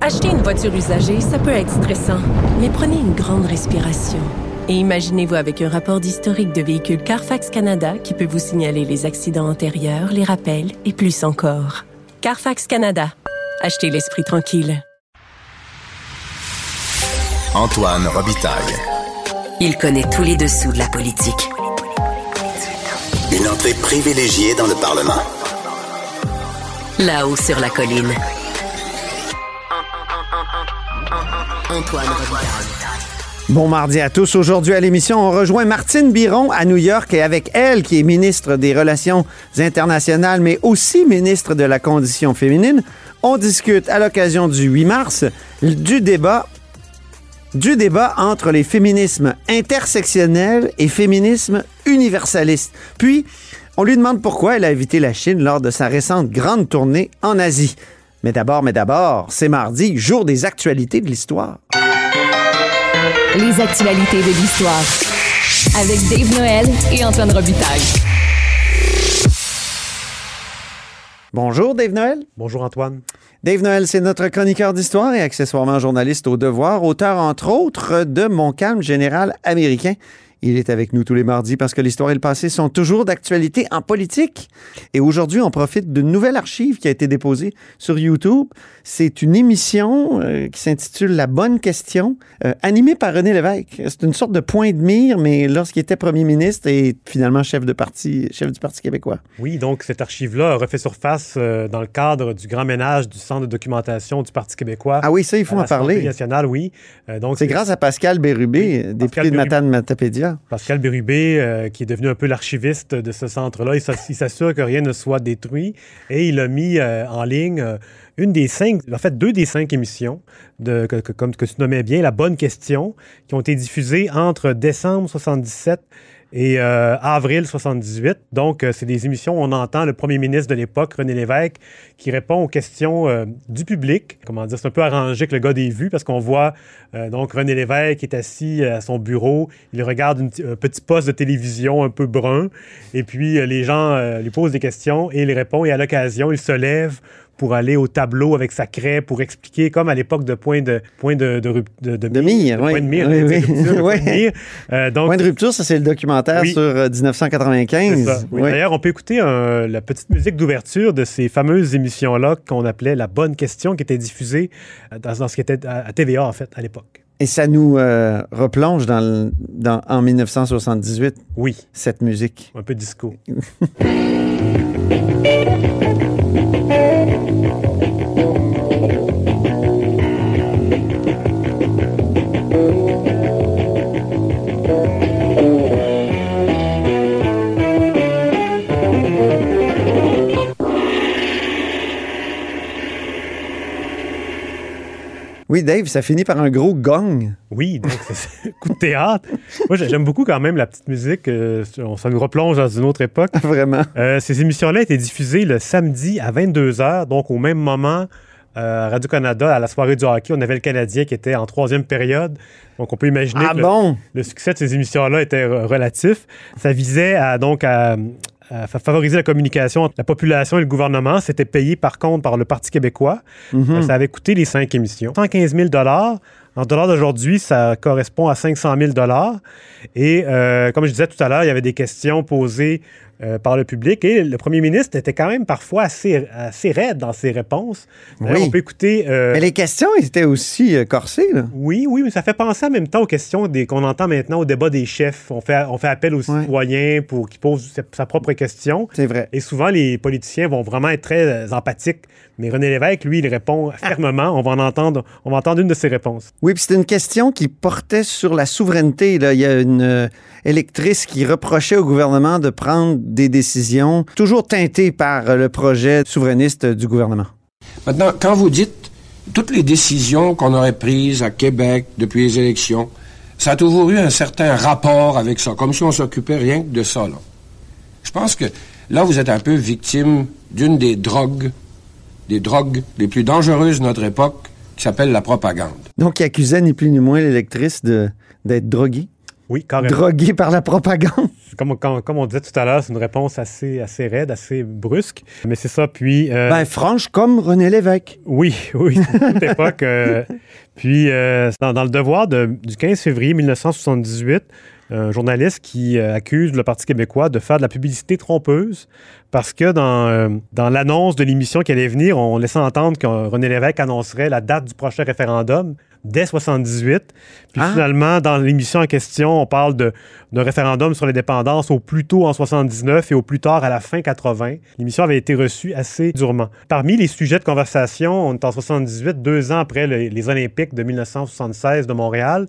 Acheter une voiture usagée, ça peut être stressant, mais prenez une grande respiration. Et imaginez-vous avec un rapport d'historique de véhicule Carfax Canada qui peut vous signaler les accidents antérieurs, les rappels et plus encore. Carfax Canada. Achetez l'esprit tranquille. Antoine Robitaille. Il connaît tous les dessous de la politique. Une entrée privilégiée dans le Parlement. Là-haut sur la colline. Antoine. Bon mardi à tous. Aujourd'hui à l'émission, on rejoint Martine Biron à New York et avec elle, qui est ministre des Relations internationales, mais aussi ministre de la Condition féminine, on discute à l'occasion du 8 mars du débat du débat entre les féminismes intersectionnels et féminismes universalistes. Puis, on lui demande pourquoi elle a invité la Chine lors de sa récente grande tournée en Asie. Mais d'abord, mais d'abord, c'est mardi, jour des actualités de l'histoire. Les actualités de l'histoire. Avec Dave Noël et Antoine Robitaille. Bonjour, Dave Noël. Bonjour Antoine. Dave Noël, c'est notre chroniqueur d'histoire et accessoirement journaliste au devoir, auteur entre autres de Mon calme général américain. Il est avec nous tous les mardis parce que l'histoire et le passé sont toujours d'actualité en politique. Et aujourd'hui, on profite d'une nouvelle archive qui a été déposée sur YouTube. C'est une émission euh, qui s'intitule La bonne question, euh, animée par René Lévesque. C'est une sorte de point de mire, mais lorsqu'il était premier ministre et finalement chef de parti, chef du Parti québécois. Oui, donc cette archive-là a refait surface euh, dans le cadre du grand ménage du Centre de documentation du Parti québécois. Ah oui, ça, il faut en parler. nationale, oui. Donc C'est grâce à Pascal Bérubé, Oui, député Pascal de. Matane Matapédia. Pascal? Bérubé, euh, qui est devenu un peu l'archiviste de ce centre-là, il s'ass- il s'assure que rien ne soit détruit. Et il a mis euh, en ligne euh, une des cinq, en fait deux des cinq émissions, de, que, que- comme que tu nommais bien, La Bonne Question, qui ont été diffusées entre décembre 77 et euh, avril 78. Donc, euh, c'est des émissions où on entend le premier ministre de l'époque, René Lévesque, qui répond aux questions euh, du public. Comment dire, c'est un peu arrangé que le gars des vues parce qu'on voit euh, donc René Lévesque est assis à son bureau, il regarde une un petit poste de télévision un peu brun et puis les gens lui posent des questions et il répond et à l'occasion, il se lève pour aller au tableau avec sa craie pour expliquer, comme à l'époque de point de point de de, rup- de, De mire, de oui. point de mire, Oui, de oui. rupture, de point de Ouais. mire. Euh, donc Point de rupture, ça c'est le documentaire sur euh, c'est 1995. ça. Oui. Oui. D'ailleurs, on peut écouter un- la petite musique d'ouverture de ces fameuses émissions-là qu'on appelait La Bonne Question, qui était diffusée euh, dans, dans ce qui était à, à TVA, en fait, à l'époque. Et ça nous euh, replonge dans, le- dans- en 1978, Oui, cette musique. un peu disco. Oui, Dave, ça finit par un gros gong. Oui, donc c'est un coup de théâtre. Moi, j'ai- j'aime beaucoup quand même la petite musique. euh, on- ça nous replonge dans une autre époque. Vraiment. Euh, ces émissions-là étaient diffusées le samedi à 22h, donc au même moment. euh, à Radio-Canada, à la soirée du hockey, on avait le Canadien qui était en troisième période. Donc, on peut imaginer Ah que le- bon? le succès de ces émissions-là était re- relatif. Ça visait à, donc à, à fa- favoriser la communication entre la population et le gouvernement. C'était payé par contre par le Parti québécois. Mhm. Euh, Ça avait coûté les cinq émissions. 115 000 En dollars d'aujourd'hui, ça correspond à 500 000 Et euh, comme je disais tout à l'heure, il y avait des questions posées euh, par le public et le premier ministre était quand même parfois assez, assez raide dans ses réponses. Oui. On peut éciter... euh, Mais les questions étaient aussi euh, corsées, là. oui, oui, mais ça fait penser en même temps aux questions qu'on entend maintenant au débat des chefs. On fait, on fait appel aux Ouais. citoyens pour qu'ils posent sa, sa propre question. C'est vrai. Et souvent, les politiciens vont vraiment être très empathiques. Mais René Lévesque, lui, il répond fermement. On va en entendre, on va entendre une de ses réponses. Oui, puis c'était une question qui portait sur la souveraineté. Là. Il y a une électrice qui reprochait au gouvernement de prendre des décisions toujours teintées par le projet souverainiste du gouvernement. Maintenant, quand vous dites toutes les décisions qu'on aurait prises à Québec depuis les élections, ça a toujours eu un certain rapport avec ça, comme si on s'occupait rien que de ça. Là. Je pense que là, vous êtes un peu victime d'une des drogues, des drogues les plus dangereuses de notre époque, qui s'appelle la propagande. Donc, il accusait ni plus ni moins l'électrice d'être droguée? Oui, carrément. Droguée par la propagande. Comme, comme, comme on disait tout à l'heure, c'est une réponse assez, assez raide, assez brusque. Mais c'est ça. Puis. euh, Ben, franche comme René Lévesque. Oui, oui, à toute époque. euh, puis, euh, dans, dans le devoir de- du 15 février 1978, un journaliste qui accuse le Parti québécois de faire de la publicité trompeuse parce que dans, euh, dans l'annonce de l'émission qui allait venir, on laissait entendre que René Lévesque annoncerait la date du prochain référendum dès 78. Puis Ah. finalement, dans l'émission en question, on parle de- d'un référendum sur l'indépendance au plus tôt en 79 et au plus tard à la fin 80. L'émission avait été reçue assez durement. Parmi les sujets de conversation, on est en 78, deux ans après le- les Olympiques de 1976 de Montréal.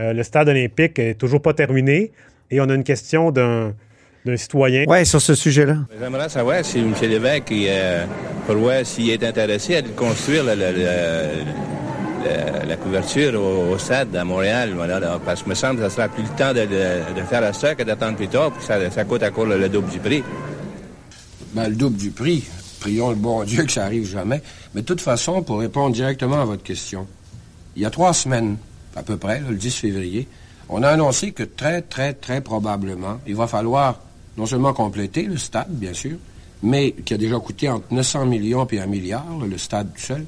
Euh, le stade olympique est toujours pas terminé et on a une question d'un d'un citoyen. Ouais, sur ce sujet-là. J'aimerais savoir si M. Lévesque, il, euh, pour voir s'il est intéressé à construire le- le- le- la couverture au, stade à Montréal. Voilà, là, parce que me semble que ça sera plus le temps de, faire ça que d'attendre plus tard, puis que ça, coûte encore le, le double du prix. Ben, le double du prix. Prions le bon Dieu que ça arrive jamais. Mais de toute façon, pour répondre directement à votre question, il y a trois semaines, à peu près, le 10 février, on a annoncé que très, très, très probablement, il va falloir non seulement compléter le stade, bien sûr, mais qui a déjà coûté entre 900 millions et un milliard, le stade tout seul,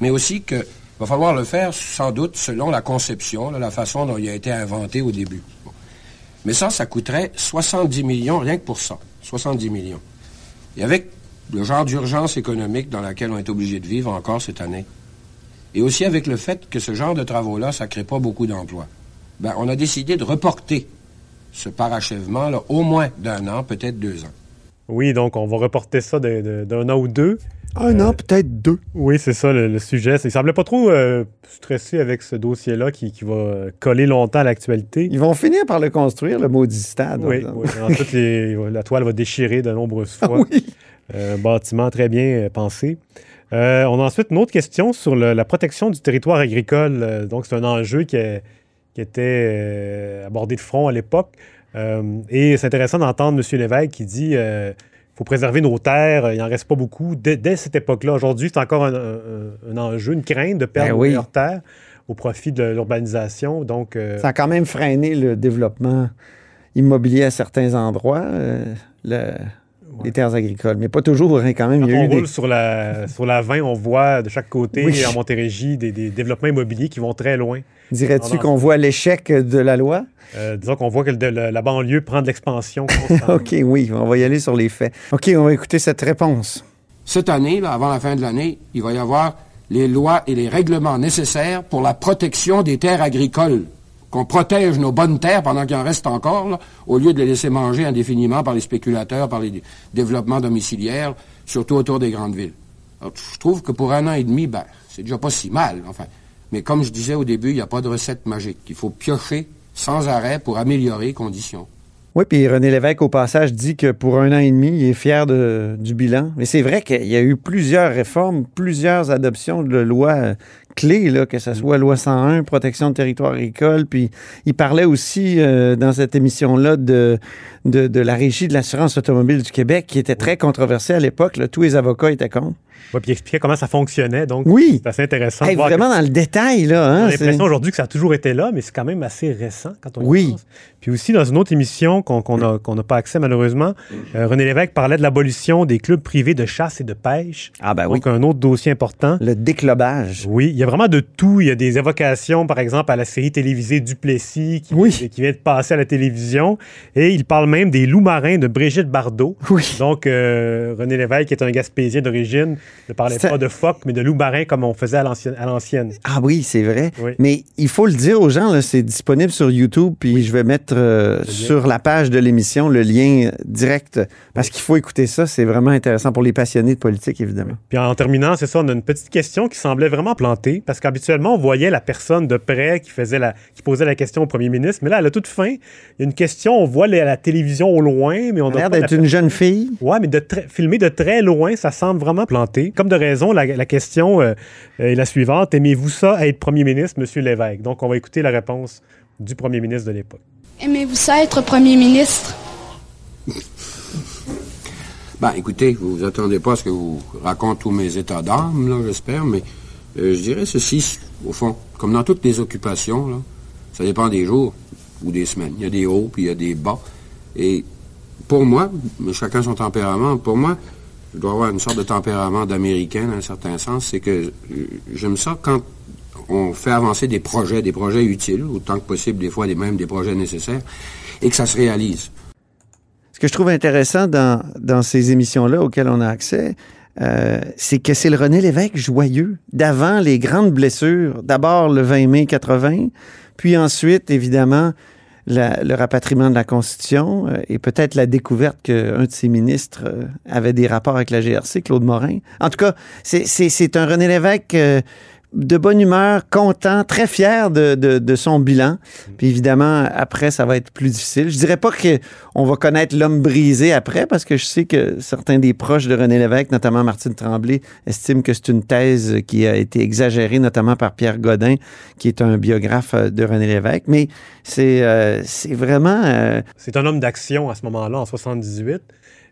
mais aussi qu'il va falloir le faire sans doute selon la conception, la façon dont il a été inventé au début. Mais ça, ça coûterait 70 millions, rien que pour ça. 70 millions. Et avec le genre d'urgence économique dans laquelle on est obligé de vivre encore cette année, et aussi avec le fait que ce genre de travaux-là, ça ne crée pas beaucoup d'emplois, ben, on a décidé de reporter ce parachèvement là, au moins d'un an, peut-être deux ans. Oui, donc on va reporter ça d'un an ou deux. Un an, peut-être deux. Oui, c'est ça le, le sujet. Il semblait pas trop euh, stressé avec ce dossier-là qui, qui va euh, coller longtemps à l'actualité. Ils vont finir par le construire, le maudit stade. Oui, on- oui. Les- la toile va déchirer de nombreuses fois. oui. Euh, un bâtiment très bien euh, pensé. Euh, on a ensuite une autre question sur le- la protection du territoire agricole. Euh, donc, c'est un enjeu qui, était euh, abordé de front à l'époque. Euh, et c'est intéressant d'entendre M. Lévesque qui dit faut préserver nos terres, il n'en reste pas beaucoup. Dès, dès cette époque-là, aujourd'hui, c'est encore un, un- un enjeu, une crainte de perdre Ben oui. leurs terres au profit de l'urbanisation. Donc, euh, Ça a quand même freiné le développement immobilier à certains endroits, euh, le- les terres agricoles. Mais pas toujours, hein, quand même. Quand Il y a on eu des... roule sur la, sur la 20, on voit de chaque côté, Oui. en Montérégie, des, des développements immobiliers qui vont très loin. Dirais-tu qu'on voit l'échec de la loi? Euh, disons qu'on voit que le- la, la banlieue prend de l'expansion. OK, oui, on va y aller sur les faits. OK, on va écouter cette réponse. Cette année, là, avant la fin de l'année, il va y avoir les lois et les règlements nécessaires pour la protection des terres agricoles. Qu'on protège nos bonnes terres pendant qu'il en reste encore, là, au lieu de les laisser manger indéfiniment par les spéculateurs, par les dé- développements domiciliaires, surtout autour des grandes villes. Alors, je trouve que pour un an et demi, ben, c'est déjà pas si mal, enfin. Mais comme je disais au début, il n'y a pas de recette magique. Il faut piocher sans arrêt pour améliorer les conditions. Oui, puis René Lévesque, au passage, dit que pour un an et demi, il est fier de- du bilan. Mais c'est vrai qu'il y a eu plusieurs réformes, plusieurs adoptions de lois euh, clés, là, que ce soit loi 101, protection de territoire agricole. Puis il parlait aussi euh, dans cette émission-là de, de, de la régie de l'assurance automobile du Québec, qui était très controversée à l'époque. Tous les avocats étaient contre. Ouais, puis il expliquait comment ça fonctionnait. Donc, Oui. c'est assez intéressant. Hey, de voir vraiment dans le détail, là. On Hein, a c'est- l'impression aujourd'hui que ça a toujours été là, mais c'est quand même assez récent quand on y Oui. pense. Puis aussi, dans une autre émission qu'on a- n'a pas accès malheureusement, euh, René Lévesque parlait de l'abolition des clubs privés de chasse et de pêche. Ah ben oui. Donc, un autre dossier important. Le déclobage. Oui, il y a vraiment de tout. Il y a des évocations, par exemple, à la série télévisée Duplessis qui, Oui. qui vient de passer à la télévision. Et il parle même des loups marins de Brigitte Bardot. Oui. Donc, euh, René Lévesque est un Gaspésien d'origine, ne parlait pas de phoque, mais de loups marins comme on faisait à l'ancienne-. Ah oui, c'est vrai. Oui. Mais il faut le dire aux gens, c'est disponible sur YouTube, puis je vais mettre euh, sur la page de l'émission le lien direct, parce qu'il faut écouter ça, c'est vraiment intéressant pour les passionnés de politique, évidemment. Puis en terminant, c'est ça, on a une petite question qui semblait vraiment plantée, parce qu'habituellement, on voyait la personne de près qui, faisait la, qui posait la question au premier ministre, mais là, à la toute fin, il y a une question, on voit la, la télévision au loin, mais on a a l'air d'être une jeune fille. Ouais, mais de très- filmé de très loin, ça semble vraiment planté. Comme de raison, la, la question euh, est la suivante. Aimez-vous ça être premier ministre, M. Lévesque? Donc, on va écouter la réponse du premier ministre de l'époque. Aimez-vous ça être premier ministre? Ben, écoutez, vous vous attendez pas à ce que vous raconte tous mes états d'âme, là, j'espère, mais euh, je dirais ceci, au fond, comme dans toutes les occupations, là, ça dépend des jours ou des semaines. Il y a des hauts, puis il y a des bas. Et pour moi, mais chacun son tempérament, pour moi, je dois avoir une sorte de tempérament d'Américain, dans un certain sens, c'est que euh, j'aime ça quand on fait avancer des projets, des projets utiles, autant que possible, des fois, des, même des projets nécessaires, et que ça se réalise. Ce que je trouve intéressant dans, dans ces émissions-là auxquelles on a accès, euh, c'est que c'est le René Lévesque joyeux, d'avant les grandes blessures. D'abord le 20 mai 80, puis ensuite, évidemment, la- le rapatriement de la Constitution euh, et peut-être la découverte qu'un de ses ministres euh, avait des rapports avec la GRC, Claude Morin. En tout cas, c'est- un René Lévesque euh, de bonne humeur, content, très fier de, son bilan. Puis évidemment, après, ça va être plus difficile. Je dirais pas qu'on va connaître l'homme brisé après, parce que je sais que certains des proches de René Lévesque, notamment Martine Tremblay, estiment que c'est une thèse qui a été exagérée, notamment par Pierre Godin, qui est un biographe euh, de René Lévesque. Mais c'est euh, vraiment... euh, C'est un homme d'action à ce moment-là, en 78.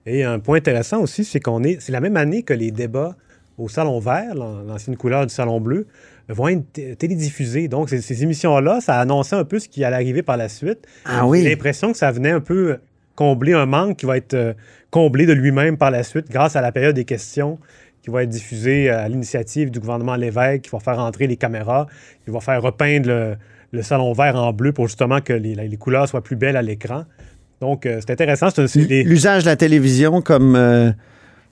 Et un point intéressant aussi, c'est qu'on est, c'est la même année que les débats au Salon Vert, l'an- l'ancienne couleur du Salon Bleu, vont être t- télédiffusés. Donc, ces, ces émissions-là, ça annonçait un peu ce qui allait arriver par la suite. Ah oui. J'ai l'impression que ça venait un peu combler un manque qui va être euh, comblé de lui-même par la suite grâce à la période des questions qui va être diffusée euh, à l'initiative du gouvernement Lévesque, qui va faire entrer les caméras, qui va faire repeindre le, le salon vert en bleu pour justement que les, les couleurs soient plus belles à l'écran. Donc, euh, c'est intéressant. Des- L'usage de la télévision comme, euh,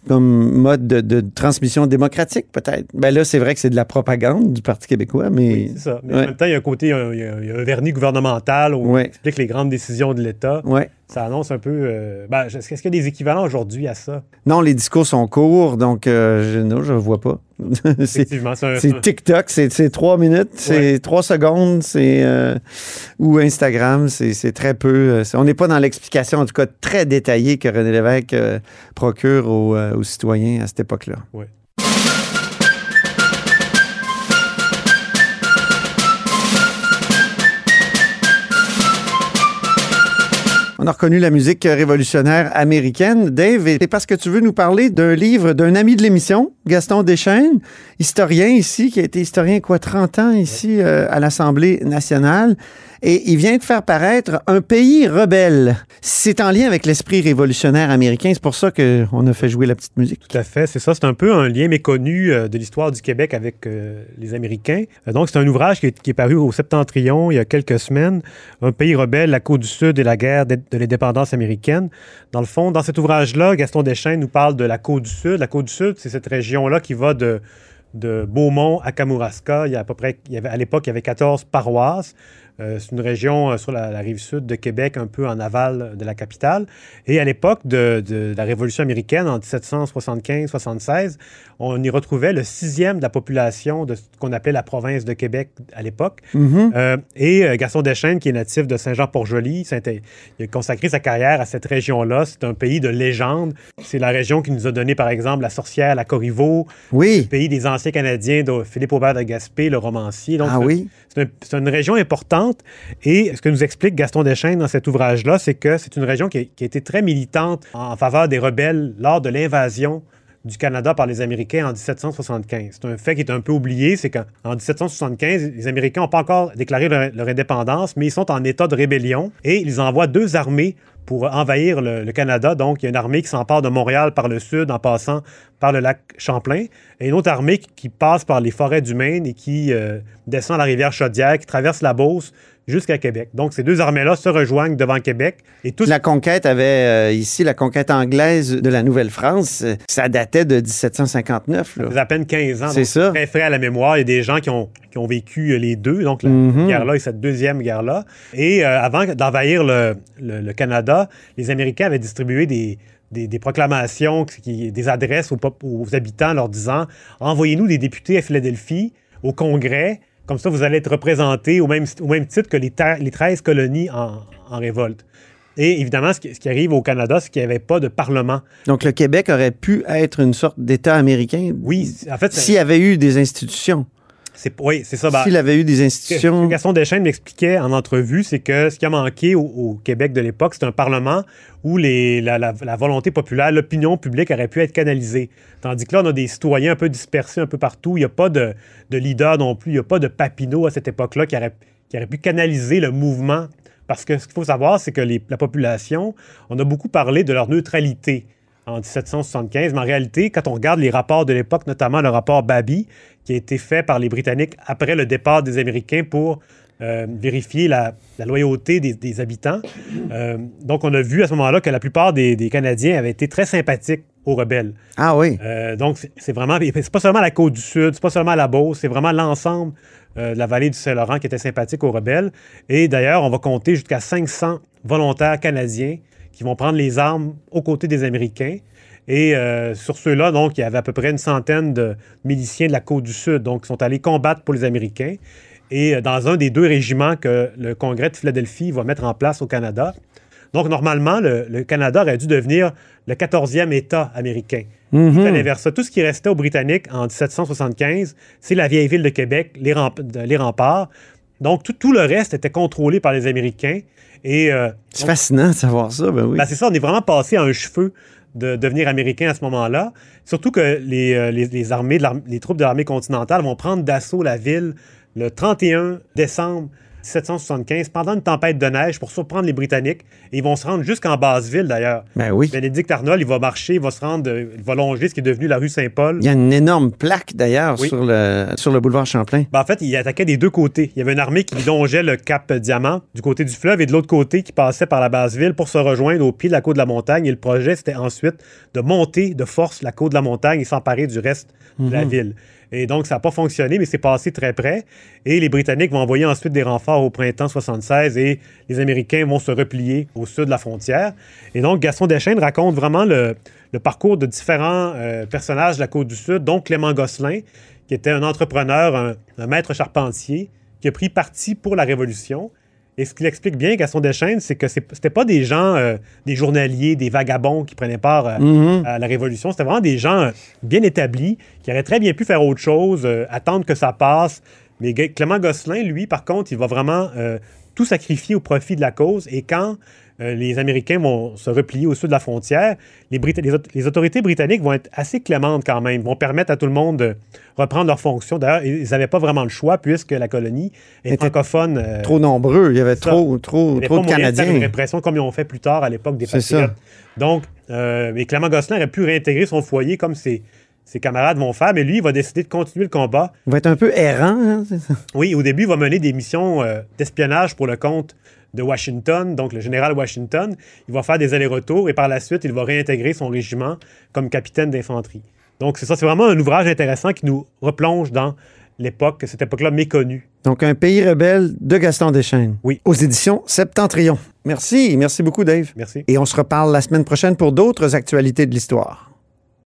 comme mode de, de transmission démocratique, peut-être. Ben là, c'est vrai que c'est de la propagande du Parti québécois, mais... C'est ça. Mais Ouais. en même temps, il y a un côté, il y a un, il y a vernis gouvernemental où Ouais. on explique les grandes décisions de l'État. Ouais. Ça annonce un peu. euh, ben, est-ce qu'il y a des équivalents aujourd'hui à ça? Non, les discours sont courts, donc euh, je, non, je ne vois pas. c'est Effectivement, c'est un- c'est TikTok, c'est trois minutes, c'est trois secondes, c'est euh, ou Instagram, c'est très peu. on n'est pas dans l'explication, en tout cas très détaillée que René Lévesque procure aux, euh, aux citoyens à cette époque-là. On a reconnu la musique révolutionnaire américaine. Dave, et c'est parce que tu veux nous parler d'un livre d'un ami de l'émission, Gaston Deschaines, historien ici, qui a été historien, quoi, 30 ans ici euh, à l'Assemblée nationale. Et il vient de faire paraître Un pays rebelle. C'est en lien avec l'esprit révolutionnaire américain. C'est pour ça qu'on a fait jouer la petite musique. Tout à fait, c'est ça. C'est un peu un lien méconnu euh, de l'histoire du Québec avec euh, les Américains. Donc, c'est un ouvrage qui est, qui est paru au Septentrion il y a quelques semaines. Un pays rebelle, la Côte du Sud et la guerre de, de l'indépendance américaine. Dans le fond, dans cet ouvrage-là, Gaston Deschênes nous parle de la Côte du Sud. La Côte du Sud, c'est cette région-là qui va de, de Beaumont à Kamouraska. Il y a à peu près, à l'époque, il y avait 14 paroisses. Euh, c'est une région euh, sur la, la rive sud de Québec, un peu en aval de la capitale. Et à l'époque de, de la Révolution américaine, en 1775-76, on y retrouvait le sixième de la population de ce qu'on appelait la province de Québec à l'époque. Mhm. Euh, et Gaston Deschênes, qui est natif de Saint-Jean-Port-Joli, il a consacré sa carrière à cette région-là. C'est un pays de légende. C'est la région qui nous a donné, par exemple, la sorcière, la Corriveau, Oui. le pays des anciens Canadiens de Philippe Aubert de Gaspé, le romancier. Donc, Ah oui? c'est un- c'est une région importante. Et ce que nous explique Gaston Deschênes dans cet ouvrage-là, c'est que c'est une région qui a, été très militante en faveur des rebelles lors de l'invasion du Canada par les Américains en 1775. C'est un fait qui est un peu oublié, c'est qu'en en 1775, les Américains n'ont pas encore déclaré leur, leur indépendance, mais ils sont en état de rébellion et ils envoient deux armées pour envahir le, le Canada. Donc, il y a une armée qui s'empare de Montréal par le sud en passant par le lac Champlain et une autre armée qui, passe par les forêts du Maine et qui euh, descend la rivière Chaudière, qui traverse la Beauce jusqu'à Québec. Donc, ces deux armées-là se rejoignent devant Québec et tous La conquête avait, euh, ici, la conquête anglaise de la Nouvelle-France, euh, ça datait de 1759. là. Ça à peine 15 ans. C'est ça. Très frais à la mémoire. Il y a des gens qui ont, qui ont vécu les deux, donc la Mhm. guerre-là et cette deuxième guerre-là. Et euh, avant d'envahir le, le- le Canada, les Américains avaient distribué des, des, des proclamations, qui- des adresses aux, habitants leur disant Envoyez-nous des députés à Philadelphie, au Congrès. Comme ça, vous allez être représentés au même, au même titre que les, les 13 colonies en, en révolte. Et évidemment, ce qui, ce qui arrive au Canada, c'est qu'il n'y avait pas de parlement. Donc, le Québec aurait pu être une sorte d'État américain. Oui, en fait, S'il y avait eu des institutions. C'est oui, c'est ça. ben, S'il avait eu des Ce que institutions. Gaston Deschênes m'expliquait en entrevue, c'est que ce qui a manqué au, au Québec de l'époque, c'est un Parlement où les, la, la- la volonté populaire, l'opinion publique aurait pu être canalisée. Tandis que là, on a des citoyens un peu dispersés un peu partout. Il n'y a pas de, de leader non plus. Il n'y a pas de Papineau à cette époque-là qui aurait, qui aurait pu canaliser le mouvement. Parce que ce qu'il faut savoir, c'est que les- la population, on a beaucoup parlé de leur neutralité en 1775, mais en réalité, quand on regarde les rapports de l'époque, notamment le rapport Babi, qui a été fait par les Britanniques après le départ des Américains pour euh, vérifier la, la loyauté des, des habitants. Euh, donc, on a vu à ce moment-là que la plupart des, des Canadiens avaient été très sympathiques aux rebelles. Ah oui. Euh, donc, c'est- vraiment, c'est pas seulement la côte du Sud, c'est pas seulement la Beauce, c'est vraiment l'ensemble de la vallée du Saint-Laurent qui était sympathique aux rebelles. Et d'ailleurs, on va compter jusqu'à 500 volontaires canadiens qui vont prendre les armes aux côtés des Américains. Et euh, sur ceux-là, donc, il y avait à peu près une centaine de miliciens de la côte du Sud, donc, qui sont allés combattre pour les Américains. Et euh, dans un des deux régiments que le Congrès de Philadelphie va mettre en place au Canada. Donc, normalement, le, le Canada aurait dû devenir le 14e État américain. Mhm. Tout allait vers ça. Tout ce qui restait aux Britanniques en 1775, c'est la vieille ville de Québec, les, remp- de- les remparts. Donc, tout, tout le reste était contrôlé par les Américains. Et euh, C'est fascinant de savoir ça, ben oui. ben, c'est ça, on est vraiment passé à un cheveu de devenir américain à ce moment-là. Surtout que les, euh, les- les armées, de les troupes de l'armée continentale vont prendre d'assaut la ville le 31 décembre 1775 pendant une tempête de neige pour surprendre les Britanniques. Et ils vont se rendre jusqu'en Basse-Ville, d'ailleurs. Ben oui. Bénédicte Arnold, il va marcher, il va se rendre, euh, il va longer ce qui est devenu la rue Saint-Paul. Il y a une énorme plaque, d'ailleurs, Oui. sur, le, sur le boulevard Champlain. Ben, en fait, il attaquait des deux côtés. Il y avait une armée qui longeait le cap Diamant du côté du fleuve et de l'autre côté qui passait par la basse ville pour se rejoindre au pied de la côte de la montagne. Et le projet, c'était ensuite de monter de force la côte de la montagne et s'emparer du reste de la Mhm. ville. Et donc, ça n'a pas fonctionné, mais c'est passé très près. Et les Britanniques vont envoyer ensuite des renforts au printemps 76 et les Américains vont se replier au sud de la frontière. Et donc, Gaston Deschênes raconte vraiment le, parcours de différents euh, personnages de la côte du Sud, dont Clément Gosselin, qui était un entrepreneur, un, un maître charpentier, qui a pris parti pour la Révolution. Et ce qu'il explique bien, Gaston Deschênes, c'est que c'était pas des gens, euh, des journaliers, des vagabonds qui prenaient part euh, Mhm. à la Révolution. C'était vraiment des gens euh, bien établis, qui auraient très bien pu faire autre chose, attendre que ça passe. Mais Clément Gosselin, lui, par contre, il va vraiment tout sacrifier au profit de la cause. Et quand euh, les Américains vont se replier au sud de la frontière, les, Brita- les les autorités britanniques vont être assez clémentes quand même, vont permettre à tout le monde de reprendre leurs fonctions. D'ailleurs, ils n'avaient pas vraiment le choix puisque la colonie est Était francophone. euh, Trop nombreux. Il y avait ça. trop, trop, avait trop de faire une Canadiens. répression comme ils ont fait plus tard à l'époque des C'est ça. Patriotes. Donc, euh, mais Clément Gosselin aurait pu réintégrer son foyer comme ses, ses camarades vont faire, mais lui, il va décider de continuer le combat. Il va être un peu errant, hein, c'est ça? Oui, au début, il va mener des missions euh, d'espionnage pour le compte de Washington, donc le général Washington. Il va faire des allers-retours et par la suite, il va réintégrer son régiment comme capitaine d'infanterie. Donc, c'est ça, c'est vraiment un ouvrage intéressant qui nous replonge dans l'époque, cette époque-là méconnue. Donc, Un pays rebelle de Gaston Deschênes. Oui. Aux éditions Septentrion. Merci. Merci beaucoup, Dave. Merci. Et on se reparle la semaine prochaine pour d'autres actualités de l'histoire.